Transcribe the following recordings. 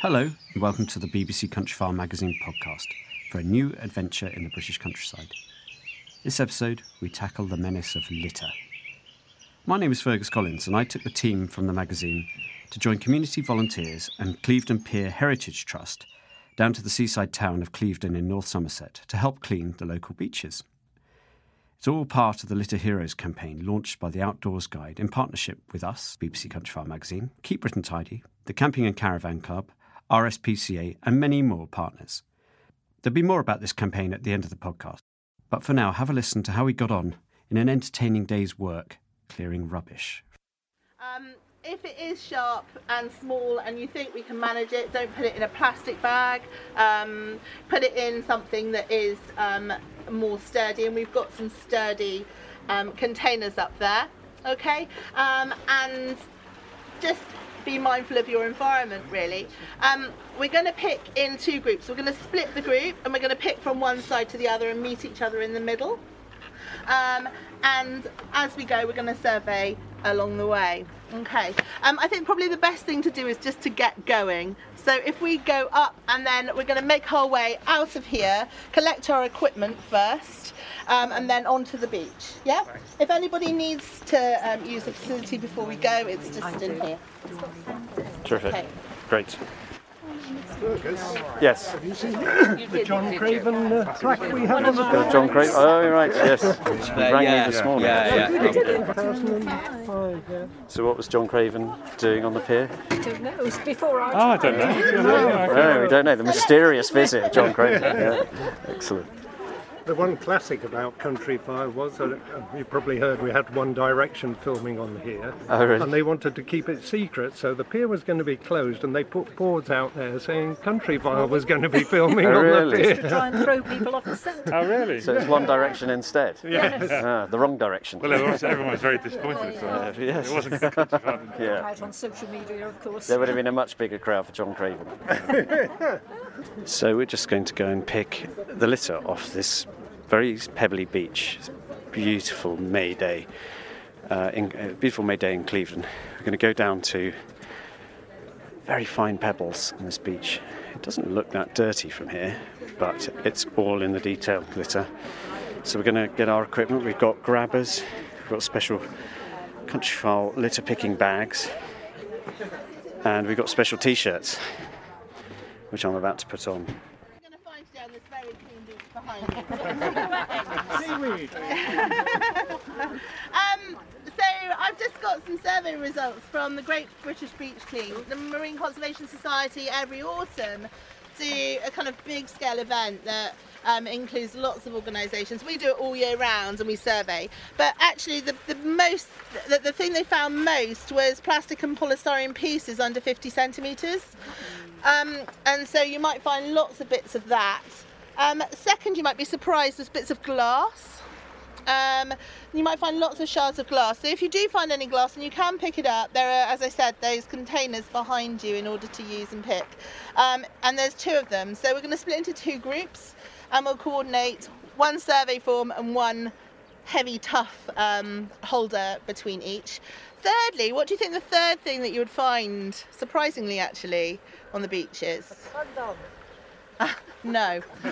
Hello, and welcome to the BBC Countryfile magazine podcast for a new adventure in the British countryside. This episode, we tackle the menace of litter. My name is Fergus Collins, and I took the team from the magazine to join community volunteers and Clevedon Pier Heritage Trust down to the seaside town of Clevedon in North Somerset to help clean the local beaches. It's all part of the Litter Heroes campaign launched by the Outdoors Guide in partnership with us, BBC Countryfile magazine, Keep Britain Tidy, the Camping and Caravan Club, RSPCA, and many more partners. There'll be more about this campaign at the end of the podcast, but for now, have a listen to how we got on in an entertaining day's work clearing rubbish. Um, if it is sharp and small and you think we can manage it, don't put it in a plastic bag. Um, put it in something that is um, more sturdy, and we've got some sturdy um, containers up there. Okay, um, and just be mindful of your environment really. Um, we're going to pick in two groups. We're going to split the group and we're going to pick from one side to the other and meet each other in the middle. Um, and as we go, we're going to survey along the way. Okay, um, I think probably the best thing to do is just to get going. So if we go up and then we're going to make our way out of here, collect our equipment first, um, and then onto the beach. Yeah? If anybody needs to um, use the facility before we go, it's just in here. Terrific. Okay. Great. Yes. have you seen the John Craven uh, track we had on the Uh, John Craven. Oh, you're right. Yes. He rang me this morning. uh, 2005, yeah. So, what was John Craven doing on the pier? I don't know. It was before our Oh, I don't know. Oh, we don't know. The mysterious visit of John Craven. Yeah. Excellent. The one classic about Countryfile was, uh, you probably heard, we had One Direction filming on here. Oh, really? And they wanted to keep it secret, so the pier was going to be closed, and they put boards out there saying Countryfile was going to be filming Oh, on really? the to try and throw people off the scent. Oh, really? So it's One Direction instead. Yes. Ah, the wrong direction. Well, everyone was, everyone was very disappointed. So Uh, yes. It wasn't good fun. Yeah. Out on social media, of course. There would have been a much bigger crowd for John Craven. so we're just going to go and pick the litter off this very pebbly beach. Beautiful May day. Uh, in, uh, beautiful May day in Clevedon. We're going to go down to very fine pebbles on this beach. It doesn't look that dirty from here, but it's all in the detail glitter. So we're going to get our equipment. We've got grabbers, we've got special countryfile litter picking bags, and we've got special t-shirts, which I'm about to put on. Um, so I've just got some survey results from the Great British Beach Clean. The Marine Conservation Society every autumn do a kind of big scale event that um, includes lots of organisations. We do it all year round and we survey. But actually, the, the most, the, the thing they found most was plastic and polystyrene pieces under 50 centimetres. Um, and so you might find lots of bits of that. Um, second, you might be surprised there's bits of glass. Um, you might find lots of shards of glass. So if you do find any glass and you can pick it up, there are, as I said, those containers behind you in order to use and pick. Um, and there's two of them. So we're going to split into two groups and we'll coordinate one survey form and one heavy, tough um, holder between each. Thirdly, what do you think the third thing that you would find, surprisingly actually, on the beach is? No.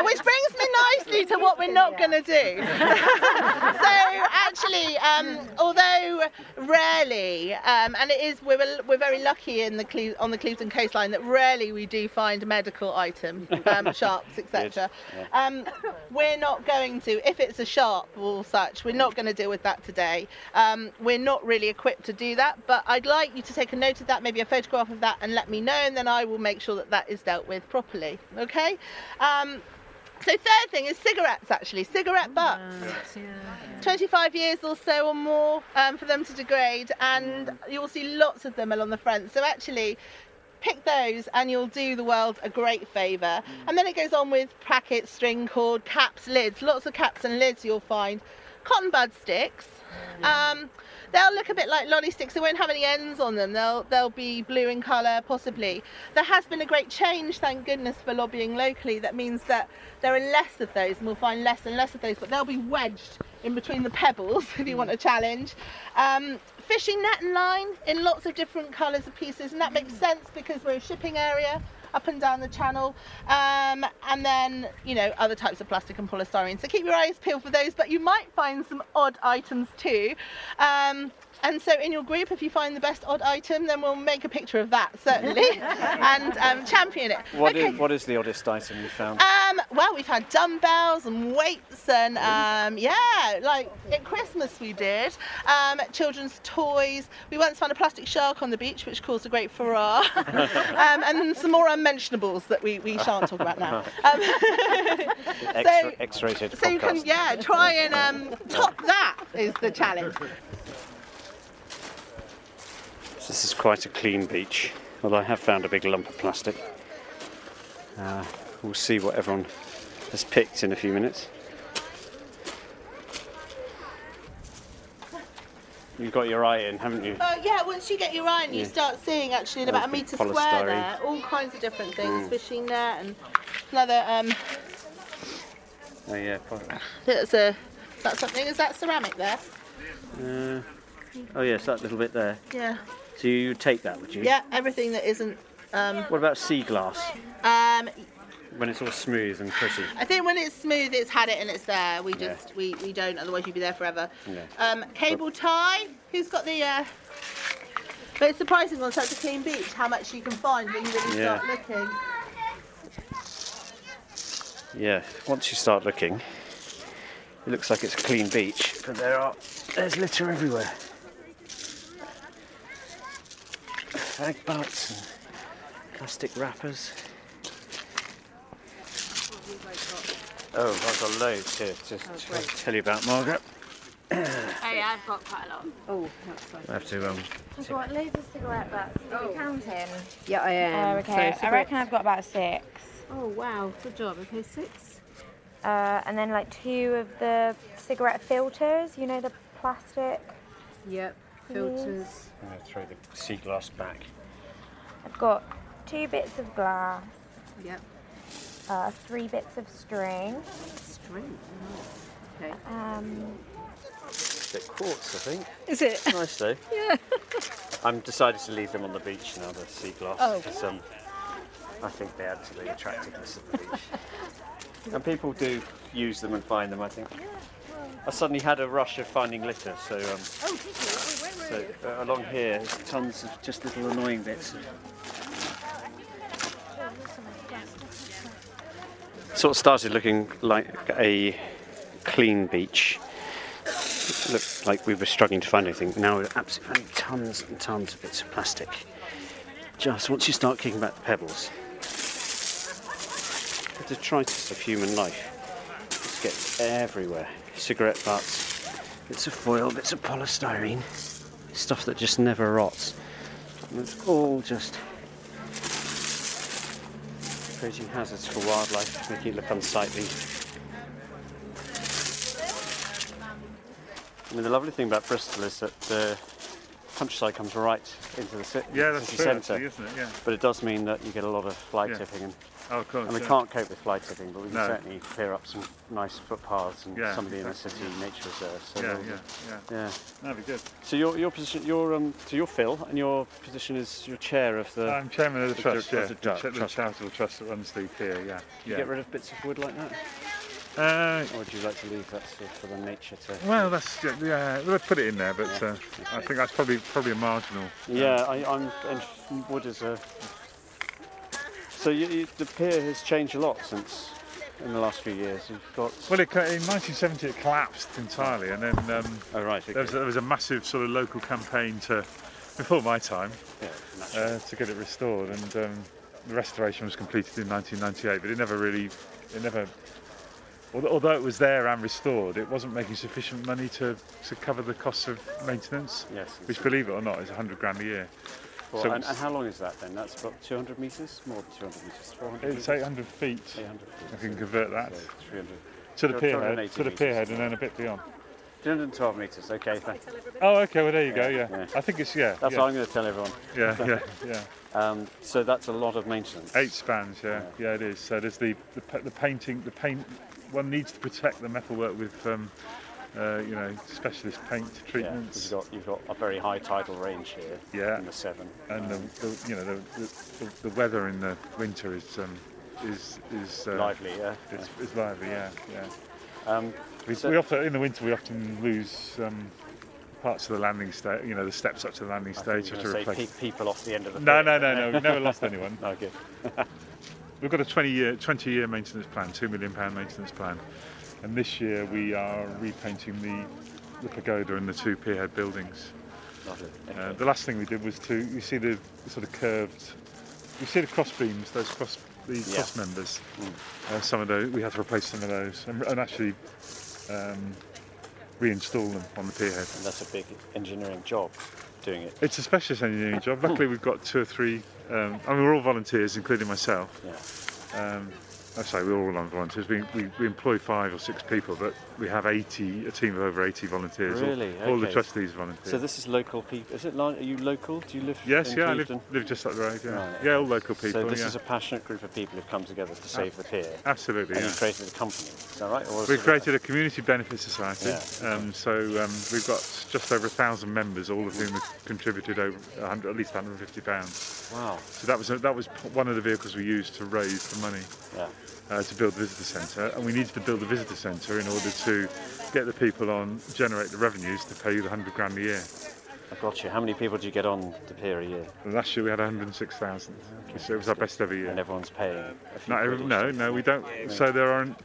Which brings me nicely to what we're not going to do. so actually, um, although rarely, um, and it is we're, we're very lucky in the Cle- on the Clevedon coastline that rarely we do find medical item, um, sharps, etc. Um, we're not going to, if it's a sharp or such, we're not going to deal with that today. Um, we're not really equipped to do that, but I'd like you to take a note of that, maybe a photograph of that, and let me know, and then I will make sure that that is dealt with properly. Okay. Um, so third thing is cigarettes actually, cigarette butts. 25 years or so or more um, for them to degrade and you'll see lots of them along the front. So actually pick those and you'll do the world a great favour. And then it goes on with packets, string cord, caps, lids, lots of caps and lids you'll find. Cotton bud sticks. Um, they'll look a bit like lolly sticks. They won't have any ends on them. They'll they'll be blue in colour, possibly. There has been a great change, thank goodness, for lobbying locally. That means that there are less of those, and we'll find less and less of those. But they'll be wedged in between the pebbles if you want a challenge. Um, fishing net and line in lots of different colours of pieces, and that makes sense because we're a shipping area up and down the channel. Um, and then you know other types of plastic and polystyrene. So keep your eyes peeled for those but you might find some odd items too. Um, and so in your group if you find the best odd item then we'll make a picture of that certainly and um, champion it What is Okay. what is the oddest item you found? Um, well, we've had dumbbells and weights, and um, yeah, like at Christmas we did. Um, children's toys. We once found a plastic shark on the beach, which caused a great furore. um, and some more unmentionables that we, we shan't talk about now. Um, Extra, X-rated so you can, yeah, try and um, top that is the challenge. This is quite a clean beach, although I have found a big lump of plastic. Uh, we'll see what everyone has picked in a few minutes. You've got your eye in, haven't you? Uh, yeah, once you get your eye, and you Yeah. start seeing actually in about a metre square there, all kinds of different things, Mm. fishing net and another. Um, Oh yeah. probably. that's a. Is that something? Is that ceramic there? Uh, oh yes, that little bit there. Yeah. So you take that, would you? Yeah, everything that isn't. Um, What about sea glass? um, When it's all smooth and pretty. I think when it's smooth, it's had it and it's there. We just we, we don't, otherwise you'd be there forever. Yeah. Um, cable tie. Who's got the? Uh, but it's surprising on such a clean beach how much you can find when you really Yeah. start looking. Yeah. Once you start looking, it looks like it's a clean beach, but there are there's litter everywhere. Fag butts and plastic wrappers. Oh, I've got loads here to, to tell you about, Margaret. Oh yeah, I've got quite a lot. Oh, that's fine. I have to um. I've got loads of cigarette butts. Are you counting? Yeah, I am. Oh, okay. So I reckon I've got about six. Oh wow, good job. Okay, six. Uh, and then like two of the cigarette filters, you know, the plastic. Yep, filters. I'm going to throw the sea glass back. I've got two bits of glass. Yep. Uh, three bits of string. String. Oh, okay. Um, bit quartz, I think. Is it? Nice though. Yeah. I'm decided to leave them on the beach now, the sea glass. Oh. 'cause, um, I think they add to the attractiveness of the beach. and people do use them and find them, I think. I suddenly had a rush of finding litter, so um, Oh, did you? Oh, where were so uh, along here tons of just little annoying bits. Sort of started looking like a clean beach looked like we were struggling to find anything. Now we're absolutely finding tons and tons of bits of plastic. Just once you start kicking back the pebbles, the detritus of human life just gets everywhere. Cigarette butts, bits of foil, bits of polystyrene, stuff that just never rots. And it's all just creating hazards for wildlife, making it look unsightly. I mean, the lovely thing about Bristol is that the countryside comes right into the city, Yeah, that's city true, centre. actually, isn't it? Yeah. But it does mean that you get a lot of fly Yeah. tipping, and, Oh, of course, and we yeah. can't cope with fly tipping, but we can No. certainly clear up some nice footpaths and Yeah, some of the inner exactly, city nature reserves. So Yeah, they'll- yeah, yeah. yeah. That'd be good. So your your position, your um, so you're Phil, and your position is you're chair of the. I'm chairman of the trust, yeah. of the The, tra- the charitable trust that runs through here, yeah. Do you get rid of bits of wood like that? Uh, or would you like to leave that sort of for the nature to? well, that's yeah, yeah. We'll put it in there, but uh, I think that's probably probably a marginal. Yeah, I, I'm. And wood is a. So you, you, the pier has changed a lot since in the last few years. You've got. Well, it, in 1970 it collapsed entirely, and then um, oh, right, there, was, there was a massive sort of local campaign to, before my time, Yeah, uh, to get it restored, and um, the restoration was completed in 1998. But it never really, it never, although, although it was there and restored, it wasn't making sufficient money to, to cover the costs of maintenance. Yes, which, believe it or not, is 100 grand a year. Well, So and, and how long is that then? That's about 200 metres? More than 200 metres? 400 It's metres? 800 feet. 800 feet. I can convert that So 300. to the Two- pier head, to the metres. pier head, and then a bit beyond. 212 metres, okay. Thank Oh, okay. Well, there you go. Yeah, Yeah, yeah. I think it's yeah. That's yeah. what I'm going to tell everyone. Yeah, yeah, yeah. Um, so that's a lot of maintenance. Eight spans, yeah, yeah, it is. So there's the, the the painting, the paint. One needs to protect the metalwork with, um, uh, you know, specialist paint Yeah, treatments. you've got you've got a very high tidal range here. Yeah. In the Severn. and the, the, you know, the, the, the weather in the winter is um, is is uh, Lively, yeah. It's, it's lively, yeah, yeah. Um, we, so- we often in the winter we often lose um, parts of the landing stage. You know, the steps up to the landing I stage have to replace. pe- people off the end of the. No, no, no, no. We've never lost anyone. no, good. We've got a 20 year 20 year maintenance plan, two million pound maintenance plan, and this year we are repainting the the pagoda and the two pierhead buildings. Lovely. Uh, the last thing we did was to you see the sort of curved, you see the cross beams, those cross the Yeah. cross members. Uh, some of those we had to replace some of those and, and actually um, reinstall them on the pierhead. And that's a big engineering job, doing it. It's a specialist engineering job. Luckily, we've got two or three. Um, I mean, we're all volunteers, including myself. Yeah. Um, I say we're all on volunteers. We, we, we employ five or six people, but we have 80, a team of over 80 volunteers. All- Really? All, the Okay. trustees volunteer. So this is local people. Is it? Are you local? Do you live? yes, yeah, I live, live just up the road. Yeah, Right. yeah, all local people. So this yeah. is a passionate group of people who've come together to save the pier. Absolutely, And yeah. you created a company. Is that right? We've created a community benefit society. Yeah. Um, so um, we've got just over a thousand members, all of whom have contributed over 100, at least 150 pounds. Wow. So that was that was one of the vehicles we used to raise the money. Yeah. uh, to build the visitor centre, and we needed to build the visitor centre in order to get the people on, generate the revenues to pay you the 100 grand a year. I've got you. How many people do you get on the pier a year? And last year we had 106,000, so it was our best ever year. And everyone's paying a few No, quid every- each. no, no, we don't. So there aren't.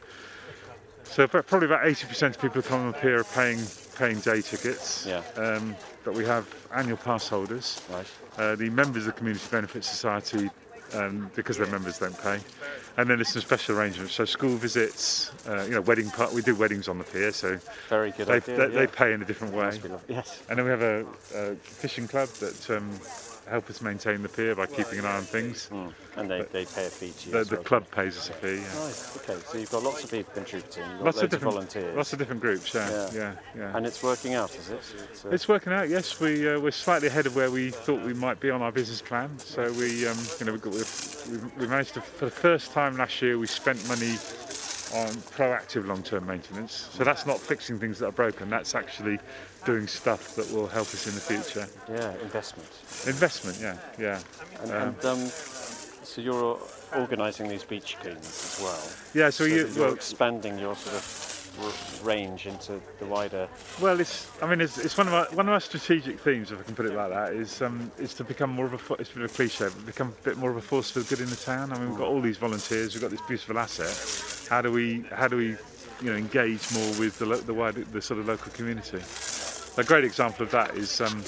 So probably about 80% of people who come on the pier are paying paying day tickets. Yeah. Um, but we have annual pass holders. Right. Uh, the members of the Community Benefit Society, um, because their members don't pay. And then there's some special arrangements. So school visits, uh, you know, wedding part. We do weddings on the pier, so Very good they, idea, they, yeah. they pay in a different way. Must be lovely. Yes. And then we have a, a fishing club that um, help us maintain the pier by keeping an eye on things. And they, they pay a fee to you. The, the well. club pays us a fee. Yeah. Right. Okay. So you've got lots of people contributing. Lots of different volunteers. Lots of different groups. Yeah, yeah, yeah. And it's working out, is it? It's, uh, It's working out. Yes, we uh, we're slightly ahead of where we thought we might be on our business plan. So we, um, you know, we, got, we, we managed to for the first time last year we spent money on proactive long-term maintenance. So that's not fixing things that are broken. That's actually doing stuff that will help us in the future. yeah, investment. Investment. Yeah, yeah. And, Um, and um, so you're organising these beach cleans as well. Yeah, so you, you're well- expanding your sort of range into the wider. Well, it's. I mean, it's, it's one of our one of our strategic themes, if I can put it like that, is um, is to become more of a. It's a bit of a cliche, but become a bit more of a force for good in the town. I mean, we've got all these volunteers, we've got this beautiful asset. How do we how do we you know engage more with the, lo- the wider the sort of local community. A great example of that is um,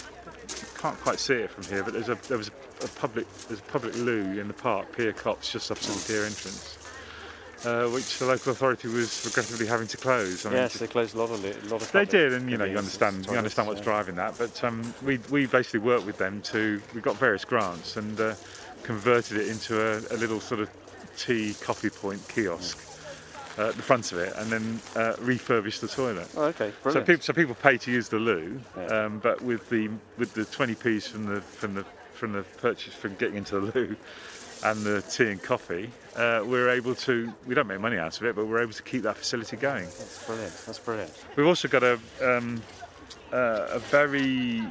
can't quite see it from here, but there's a there was a, public there's a public loo in the park, Pier Copse, just opposite the pier entrance. Uh, which the local authority was regrettably having to close. I mean, yes, they closed a lot of li- a lot of. they did, and you know, you understand, you understand what's yeah. driving that. But um, we we basically worked with them to we got various grants and uh, converted it into a, a little sort of tea coffee point kiosk uh, the front of it, and then uh, refurbished the toilet. Oh, okay, So people so people pay to use the loo, um, but with the with the 20p's from the from the from the purchase from getting into the loo. And the tea and coffee, uh, we're able to. We don't make money out of it, but we're able to keep that facility going. That's brilliant. That's brilliant. We've also got a um, uh, a very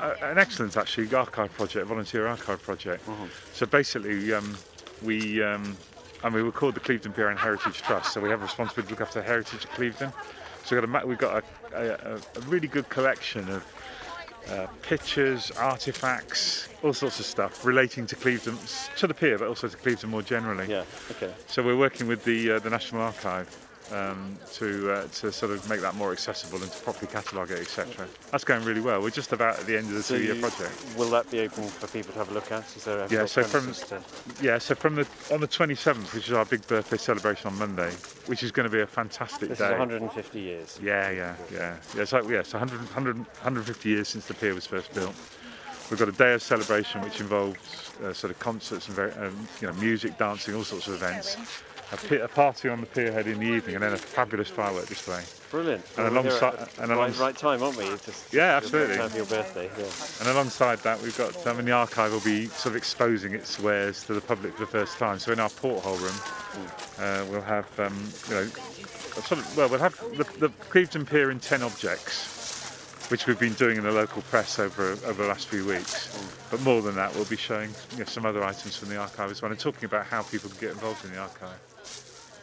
an excellent actually archive project, volunteer archive project. So basically, um, we um, and we were called the Clevedon Pier and Heritage Trust. So we have a responsibility to look after the heritage of Clevedon. So we've got a we've got a, a, a really good collection of uh, pictures, artifacts, all sorts of stuff relating to Clevedon, to the pier, but also to Clevedon more generally. Yeah. Okay. So we're working with the uh, the National Archive um, to uh, to sort of make that more accessible and to properly catalogue it, etc. That's going really well. We're just about at the end of the So two-year project. Will that be open for people to have a look at? Is there Yeah, so from to- yeah, so from the on the 27th, which is our big birthday celebration on Monday, which is going to be a fantastic This day. is 150 years. Yeah, yeah, yeah. Yeah, so, yeah, so 100, 100, 150 years since the pier was first built. We've got a day of celebration which involves uh, sort of concerts and very, um, you know, music, dancing, all sorts of events. A, party on the pierhead in the evening, and then a fabulous firework display. Brilliant. And Well, we're alongside, at and the right, right time, aren't we? Just Yeah, absolutely. time for your birthday. Yeah. And alongside that, we've got I mean, the archive will be sort of exposing its wares to the public for the first time. So in our porthole room, uh, we'll have um, you know sort of well we'll have the, the Clevedon Pier in ten objects, which we've been doing in the local press over over the last few weeks. But more than that, we'll be showing you know, some other items from the archive as well, and talking about how people can get involved in the archive.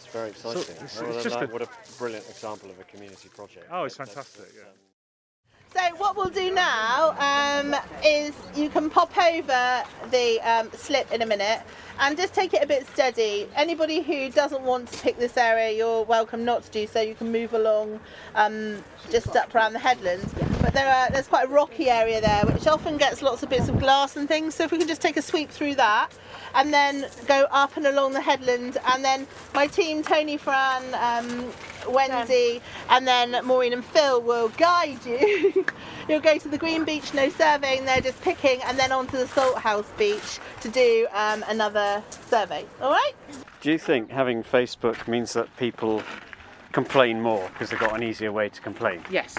It's very exciting. it's- Well, it's like, a- what a brilliant example of a community project. Oh, it's that's- fantastic. Yeah. So what we'll do now um, is you can pop over the um, slip in a minute and just take it a bit steady. Anybody who doesn't want to pick this area, you're welcome not to do so. You can move along um, just up around the headlands. But there are there's quite a rocky area there, which often gets lots of bits of glass and things. So if we can just take a sweep through that, and then go up and along the headland, and then my team, Tony, Fran, um, Wendy, and then Maureen and Phil will guide you. You'll go to the green beach, no surveying, they're just picking, and then onto the salt house beach to do um, another survey. All right? Do you think having Facebook means that people complain more because they've got an easier way to complain? Yes.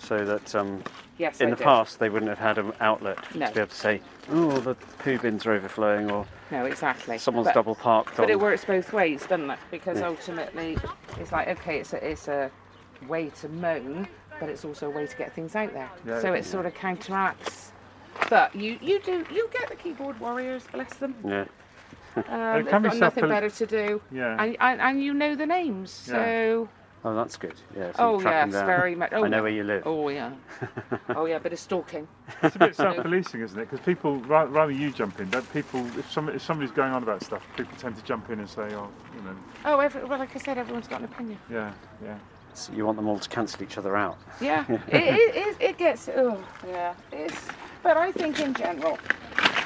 So that um, Yes, in I the do. past they wouldn't have had an outlet No. to be able to say, oh, the poo bins are overflowing or No, exactly. someone's But- double parked But on. it works both ways, doesn't it? Because Yeah. ultimately, it's like okay, it's a, it's a way to moan, but it's also a way to get things out there. Yeah. so it sort of counteracts. But you you do you get the keyboard warriors, bless them. Yeah. Um, It they've can be got nothing better to do. Yeah. And, and, and you know the names, Yeah. so. Oh, that's good. Yeah. So Oh you track yes, down. very much. Oh, I know yeah. where you live. Oh yeah. oh yeah, bit of stalking. It's a bit self-policing, isn't it? Because people, ra- rather you jump in, don't people, if, some, if somebody's going on about stuff, people tend to jump in and say, oh, you know, Oh, every, well, like I said, everyone's got an opinion. yeah, yeah. So you want them all to cancel each other out. Yeah, it, it, it, it gets. Oh, yeah. It's, but I think in general,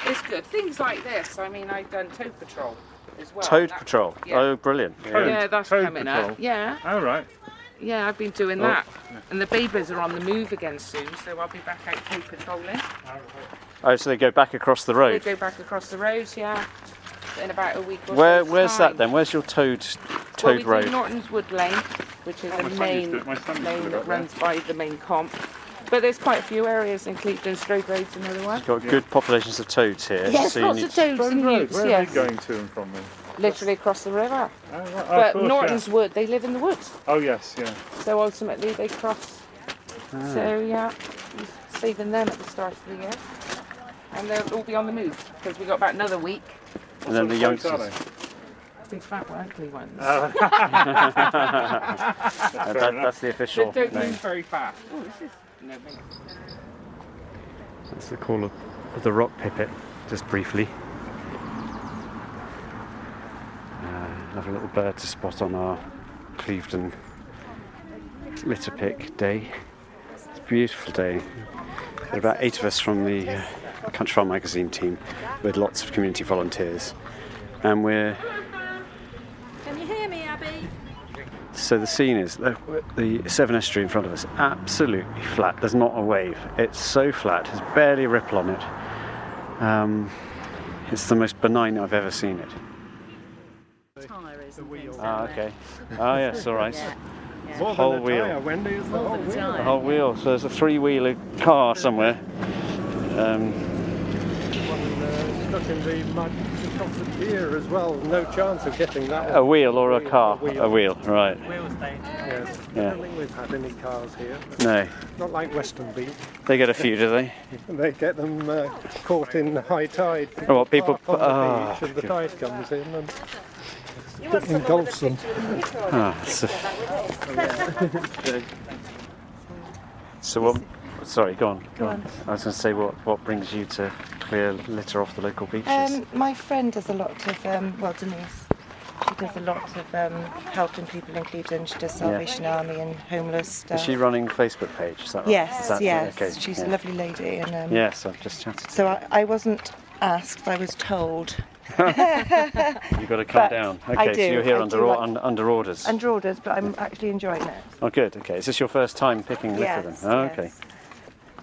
it's good. Things like this. I mean, I've done Toad Patrol as well. Toad That- Patrol. Yeah. Oh, brilliant. Toad- yeah, that's Toad coming Patrol. up. Yeah, All right. yeah, I've been doing Oh. that. And the babies are on the move again soon, so I'll be back out Toad Patrolling. Oh, so they go back across the road? They road. go back across the road, yeah, in about a week or Where, where's time. that then? Where's your Toad Well, Toad we Road? do Norton's Wood Lane, which is Oh, the main to- my son used to lane that up there. runs by the main comp. But there's quite a few areas in Clevedon, Strode Road's another one. Got good populations of toads here. Yes, so lots of toads and newts, Where are yes. they going to and from then? Literally across the river. Oh, right. Oh, But course, yeah. Norton's Wood, they live in the woods. Oh, yes, yeah. So ultimately they cross. Ah. So yeah, saving them at the start of the year. And they'll all be on the move because we've got about another week. And then the What sort of youngsters. Big fat ugly ones. Oh. Uh, that, that's the official. they official don't name. move very fast. Oh, this is no big. That's the call of, the rock pipit, just briefly. Uh, another little bird to spot on our Clevedon litter pick day. It's a beautiful day. There are about eight of us from the uh, Countryfile magazine team with lots of community volunteers. And we're So the scene is the, the Severn Estuary in front of us, absolutely flat. There's not a wave. It's so flat. There's barely a ripple on it. Um, it's the most benign I've ever seen it. Tyres and things. Ah, okay. Ah, yes, all right. More than Whole a wheel. tyre, Wendy, it's the whole wheel. The whole wheel. So there's a three-wheeler car somewhere. Um, One uh, stuck in the mud across the pier as well. No chance of getting that one. a wheel or a car? wheel. A wheel, right. Yes. I don't think we've had any cars here. No. Not like Western Beach. They get a few, do they? They get them uh, caught in high tide. Oh, what, people- park on the ah, beach and the God. tide comes in and engulfs them. Ah, so, so what? Sorry, go on. Go on. I was going to say what what brings you to clear litter off the local beaches? Um, my friend does a lot of, um, well, Denise, she does a lot of um, helping people in Clevedon. She does Salvation Army and homeless stuff. Is she running a Facebook page? Is that right? Yes, that- yes. okay, She's yeah. a lovely lady. And, um, Yes, I've just chatted. So I, I wasn't asked, I was told. You've got to calm But down. Okay, so you're here I under, do or, like- un, under orders. Under orders, but I'm actually enjoying it. Oh, good. Okay. Is this your first time picking litter Yes, then? Oh, okay.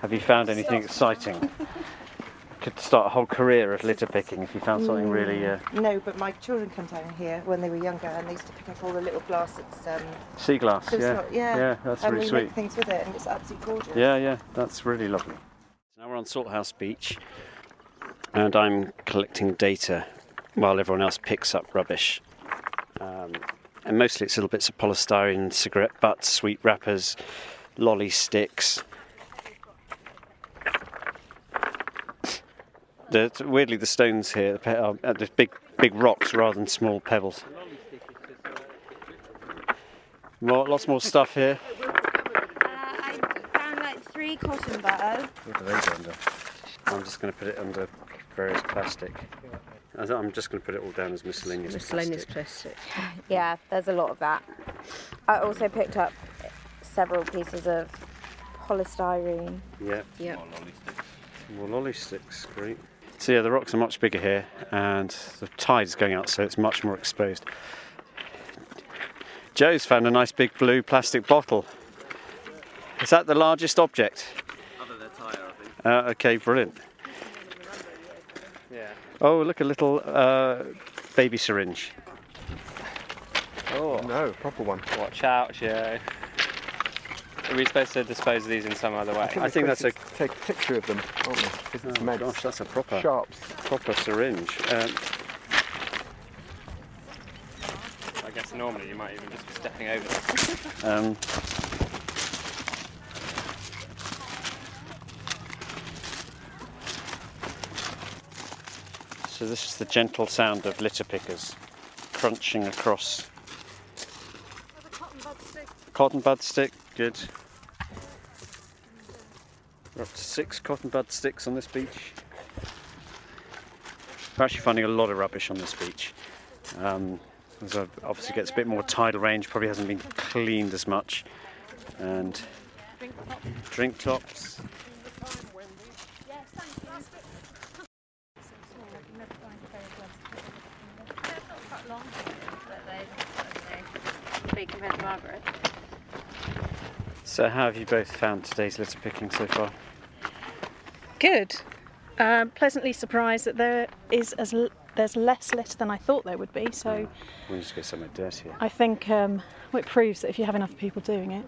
Have you found anything exciting? Could start a whole career of litter picking if you found something really uh, Mm, No, but my children come down here when they were younger and they used to pick up all the little glass that's. Um, sea glass. so Yeah. not- yeah. Yeah, that's and really we sweet. make things with it and it's absolutely gorgeous. Yeah, yeah, that's really lovely. Now we're on Salthouse Beach, and I'm collecting data while everyone else picks up rubbish. Um, and mostly it's little bits of polystyrene, cigarette butts, sweet wrappers, lolly sticks. The, weirdly, the stones here the pe- are are just big, big rocks rather than small pebbles. More, lots more stuff here. Uh, I found like three cotton buds. What do they go under? I'm just going to put it under various plastic. I thought I'm just going to put it all down as miscellaneous, Miscellaneous plastic. plastic. Yeah, there's a lot of that. I also picked up several pieces of polystyrene. Yeah. Yep. More lolly sticks, great. So yeah, the rocks are much bigger here, and the tide is going out, so it's much more exposed. Joe's found a nice big blue plastic bottle. Is that the largest object? Other than tyre, I think. Uh, okay, brilliant. Yeah. Oh, look, a little uh, baby syringe. Oh. No, proper one. Watch out, Joe. Are we supposed to dispose of these in some other way? I think that's a Take a picture of them, aren't we? 'Cause it's Oh meds. gosh, that's a proper Sharps. proper syringe. Um, I guess normally you might even just be stepping over this. um, so this is the gentle sound of litter pickers crunching across. Cotton bud stick, good. We're up to six cotton bud sticks on this beach. We're actually finding a lot of rubbish on this beach. Um, obviously gets a bit more tidal range, probably hasn't been cleaned as much. And drink tops. Margaret. So, how have you both found today's litter picking so far? Good. Um, pleasantly surprised that there is as l- there's less litter than I thought there would be. So We'll just go somewhere dirtier. I think um, well, it proves that if you have enough people doing it,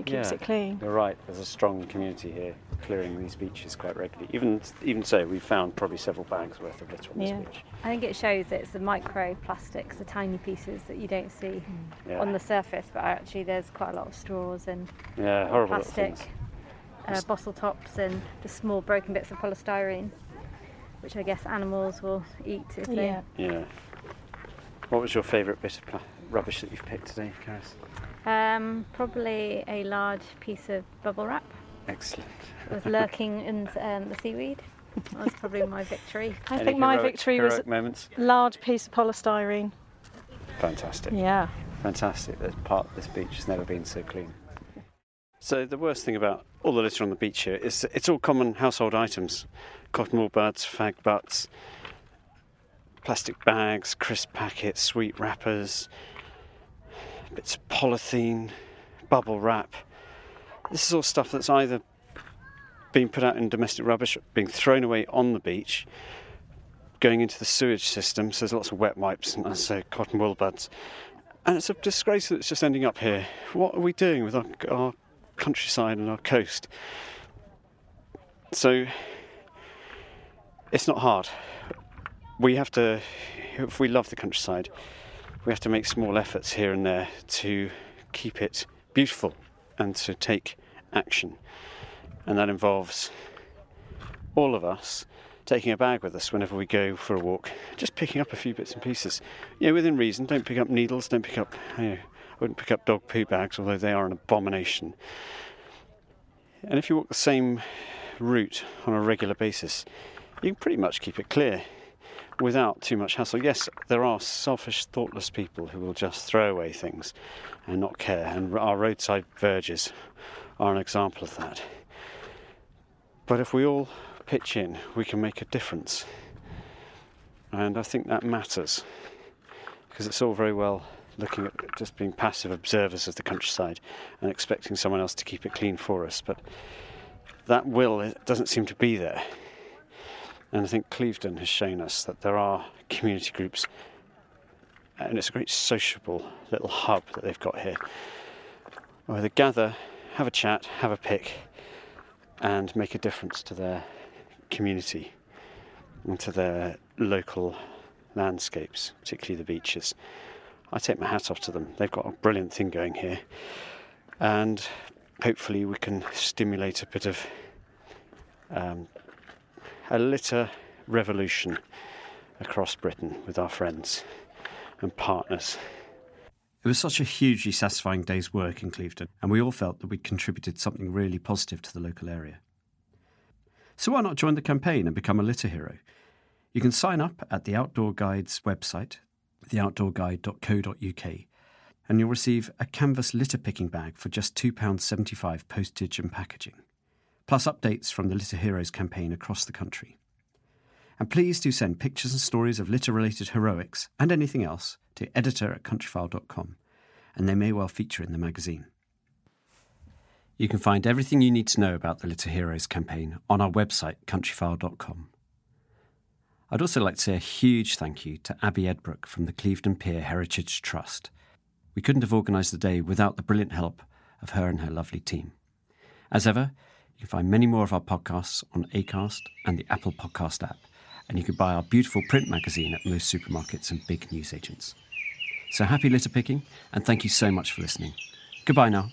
it keeps Yeah, it clean. You're right. There's a strong community here clearing these beaches quite regularly. Even even so, we've found probably several bags worth of litter on Yeah. this beach. I think it shows that it's the micro plastics, the tiny pieces that you don't see Yeah. on the surface, but actually there's quite a lot of straws and Yeah, horrible plastic, uh, bottle tops, and just small broken bits of polystyrene, which I guess animals will eat if they. Yeah. Yeah. What was your favourite bit of pla- rubbish that you've picked today, Karis? Um, probably a large piece of bubble wrap. Excellent. It was lurking in um, the seaweed. That was probably my victory. I Any think my heroic- victory was heroic moments? large piece of polystyrene. Fantastic. Yeah. fantastic that part of this beach has never been so clean. So the worst thing about all the litter on the beach here is it's all common household items: cotton wool buds, fag butts, plastic bags, crisp packets, sweet wrappers, bits of polythene, bubble wrap. This is all stuff that's either being put out in domestic rubbish, being thrown away on the beach, going into the sewage system. So there's lots of wet wipes and say, cotton wool buds. And it's a disgrace that it's just ending up here. What are we doing with our, our countryside and our coast? So it's not hard. We have to, if we love the countryside, we have to make small efforts here and there to keep it beautiful and to take action. And that involves all of us taking a bag with us whenever we go for a walk, just picking up a few bits and pieces. You know, within reason, don't pick up needles, don't pick up, you know, I wouldn't pick up dog poo bags, although they are an abomination. And if you walk the same route on a regular basis, you can pretty much keep it clear without too much hassle. Yes, there are selfish, thoughtless people who will just throw away things and not care, and our roadside verges are an example of that. But if we all pitch in, we can make a difference. And I think that matters because it's all very well looking at just being passive observers of the countryside and expecting someone else to keep it clean for us. But that will doesn't seem to be there. And I think Clevedon has shown us that there are community groups, and it's a great sociable little hub that they've got here, where they gather, have a chat, have a pick, and make a difference to their community and to their local landscapes, particularly the beaches. I take my hat off to them. They've got a brilliant thing going here, and hopefully we can stimulate a bit of um, a litter revolution across Britain with our friends and partners. It was such a hugely satisfying day's work in Clevedon, and we all felt that we'd contributed something really positive to the local area. So why not join the campaign and become a litter hero? You can sign up at the Outdoor Guide's website, theoutdoorguide.co.uk, and you'll receive a canvas litter picking bag for just £2.75 postage and packaging, plus updates from the Litter Heroes campaign across the country. And please do send pictures and stories of litter related heroics and anything else to editor at countryfile.com, and they may well feature in the magazine. You can find everything you need to know about the Litter Heroes campaign on our website, countryfile.com. I'd also like to say a huge thank you to Abby Edbrook from the Clevedon Pier Heritage Trust. We couldn't have organised the day without the brilliant help of her and her lovely team. As ever, you can find many more of our podcasts on Acast and the Apple Podcast app, and you can buy our beautiful print magazine at most supermarkets and big newsagents. So happy litter picking, and thank you so much for listening. Goodbye now.